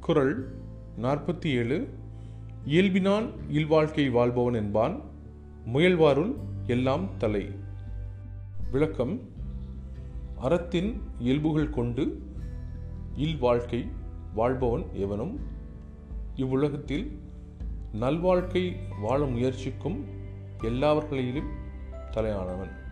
குரல் நாற்பத்தி ஏழு இயல்பினால் இல்வாழ்க்கை வாழ்பவன் என்பான் முயல்வாருள் எல்லாம் தலை. விளக்கம் அறத்தின் இயல்புகள் கொண்டு இல்வாழ்க்கை வாழ்பவன் எவனும்? இவ்வுலகத்தில் நல்வாழ்க்கை வாழ முயற்சிக்கும் எல்லாவர்களிலும் தலையானவன்.